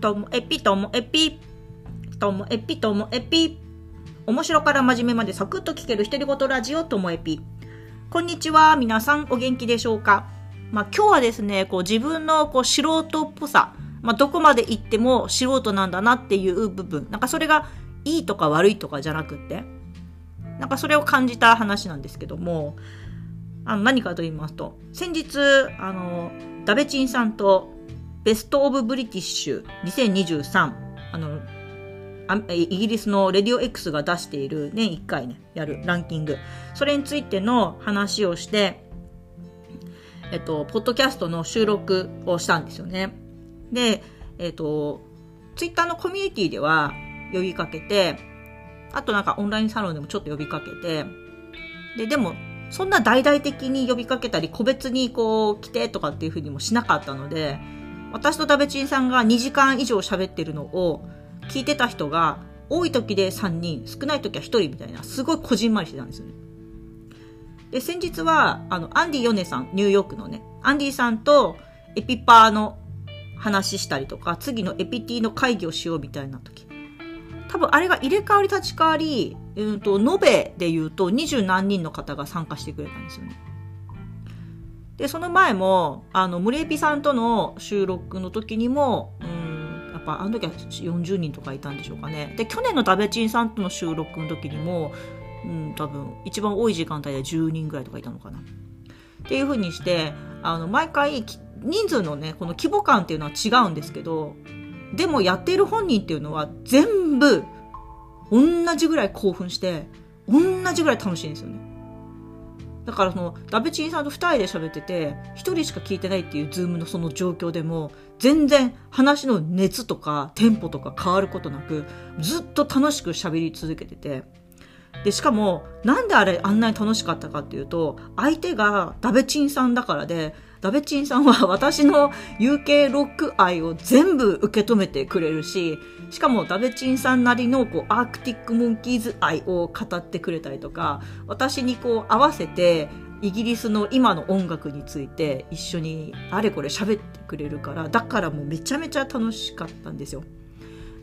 ともえぴともえぴともえぴともえぴ面白から真面目までサクッと聞ける独り言ラジオともえぴこんにちは皆さんお元気でしょうか？まあ今日はですねこう自分のこう素人っぽさ。まあどこまで行っても素人なんだなっていう部分。なんかそれがいいとか悪いとかじゃなくって。なんかそれを感じた話なんですけども。あの何かと言いますと。先日あのダベチンさんとベスト・オブ・ブリティッシュ2023あのイギリスのレディオ X が出している年1回ねやるランキング。それについての話をしてえっとポッドキャストの収録をしたんですよね。でえっとツイッターのコミュニティでは呼びかけてあとなんかオンラインサロンでもちょっと呼びかけてででもそんな大々的に呼びかけたり個別にこう来てとかっていうふうにもしなかったので私とダベチンさんが2時間以上喋ってるのを聞いてた人が多い時で3人少ない時は1人みたいなすごいこじんまりしてたんですよねで先日はあのアンディ・ヨネさんニューヨークのねアンディさんとエピパーの話したりとか次のエピティの会議をしようみたいな時多分あれが入れ替わり立ち替わり、うんと、延べで言うと二十何人の方が参加してくれたんですよね。で、その前も、あの、ムレピさんとの収録の時にも、うん、やっぱあの時は40人とかいたんでしょうかね。で、去年のダベチンさんとの収録の時にも、うん、多分一番多い時間帯で10人ぐらいとかいたのかな。っていう風にして、あの、毎回、人数のね、この規模感っていうのは違うんですけど、でもやっている本人っていうのは全部同じぐらい興奮して同じぐらい楽しいんですよね。だからそのダベチンさんと2人で喋ってて1人しか聞いてないっていうズームのその状況でも全然話の熱とかテンポとか変わることなくずっと楽しく喋り続けてて。でしかもなんであれあんなに楽しかったかっていうと相手がダベチンさんだからでダベチンさんは 私の UK ロック愛を全部受け止めてくれるし、しかもダベチンさんなりのこうアークティックモンキーズ愛を語ってくれたりとか、私にこう合わせてイギリスの今の音楽について一緒にあれこれ喋ってくれるから、だからもうめちゃめちゃ楽しかったんですよ。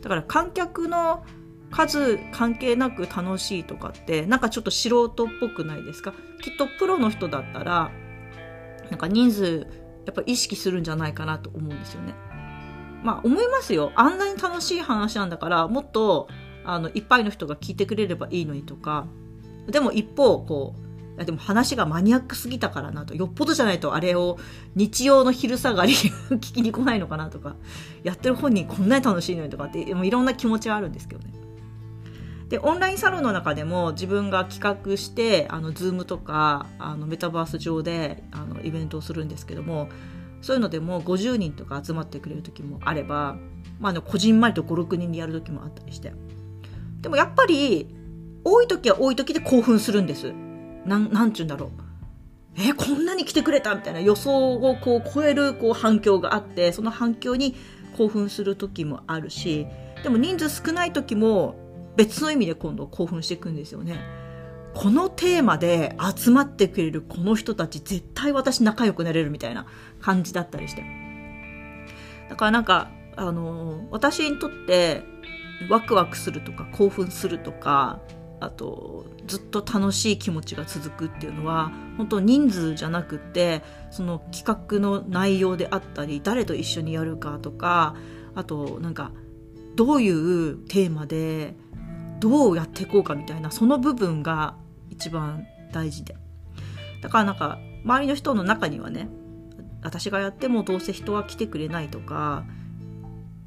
だから観客の数関係なく楽しいとかってなんかちょっと素人っぽくないですか？きっとプロの人だったらなんか人数やっぱ意識するんじゃないかなと思うんですよね。まあ思いますよ。あんなに楽しい話なんだからもっとあのいっぱいの人が聞いてくれればいいのにとかでも一方こうでも話がマニアックすぎたからなとよっぽどじゃないとあれを日曜の昼下がり 聞きに来ないのかなとかやってる本人こんなに楽しいのにとかってもいろんな気持ちはあるんですけどね。でオンラインサロンの中でも自分が企画してあの Zoom とかあのメタバース上であのイベントをするんですけどもそういうのでも50人とか集まってくれる時もあれば、まあ、ね、こじんまりと56人でやる時もあったりして。でもやっぱり多い時は多い時で興奮するんです。なんなんちゅうんだろう。えこんなに来てくれた？みたいな予想をこう超えるこう反響があってその反響に興奮する時もあるしでも人数少ない時も別の意味で今度興奮していくんですよね。このテーマで集まってくれるこの人たち絶対私仲良くなれるみたいな感じだったりして。だからなんか、あの、私にとってワクワクするとか興奮するとか、あとずっと楽しい気持ちが続くっていうのは本当人数じゃなくってその企画の内容であったり誰と一緒にやるかとかあとなんかどういうテーマでどうやっていこうかみたいなその部分が一番大事で。だからなんか周りの人の中にはね私がやってもどうせ人は来てくれないとか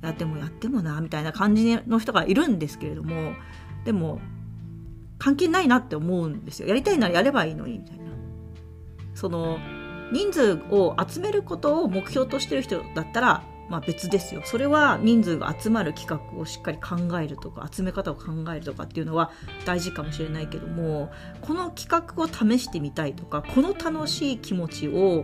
やってもやってもなみたいな感じの人がいるんですけれどもでも関係ないなって思うんですよ。やりたいならやればいいのにみたいな。その人数を集めることを目標としてる人だったらまあ、別ですよそれは人数が集まる企画をしっかり考えるとか集め方を考えるとかっていうのは大事かもしれないけどもこの企画を試してみたいとかこの楽しい気持ちを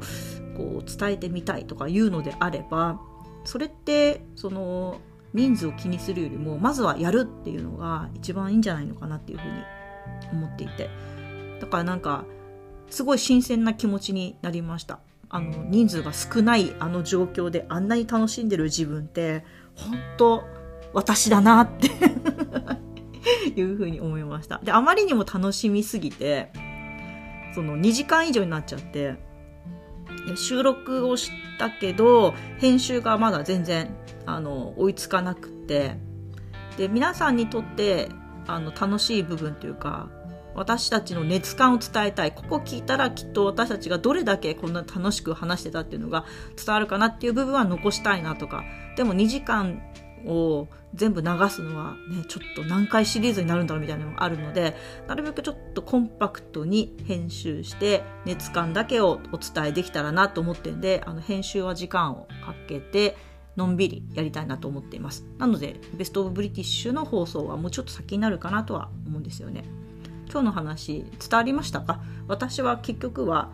こう伝えてみたいとかいうのであればそれってその人数を気にするよりもまずはやるっていうのが一番いいんじゃないのかなっていうふうに思っていてだからなんかすごい新鮮な気持ちになりました。あの人数が少ないあの状況であんなに楽しんでる自分って本当私だなって いうふうに思いました。で、あまりにも楽しみすぎて、その2時間以上になっちゃって、収録をしたけど、編集がまだ全然、あの、追いつかなくて、で、皆さんにとって、あの、楽しい部分というか、私たちの熱感を伝えたい。ここ聞いたらきっと私たちがどれだけこんな楽しく話してたっていうのが伝わるかなっていう部分は残したいなとか。でも2時間を全部流すのはね、ちょっと何回シリーズになるんだろうみたいなのがあるので、なるべくちょっとコンパクトに編集して熱感だけをお伝えできたらなと思ってんで、あの編集は時間をかけて、のんびりやりたいなと思っています。なので、ベストオブブリティッシュの放送はもうちょっと先になるかなとは思うんですよね。今日の話伝わりましたか？私は結局は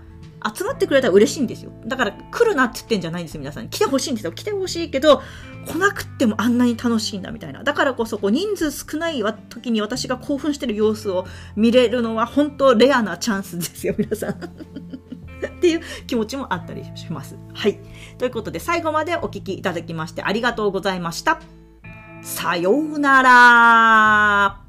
集まってくれたら嬉しいんですよ。だから来るなって言ってんじゃないんですよ、皆さん。来てほしいんですよ。来てほしいけど、来なくってもあんなに楽しいんだみたいな。だからこそ、こう人数少ない時に私が興奮してる様子を見れるのは本当レアなチャンスですよ、皆さん。っていう気持ちもあったりします。はい。ということで、最後までお聞きいただきましてありがとうございました。さようなら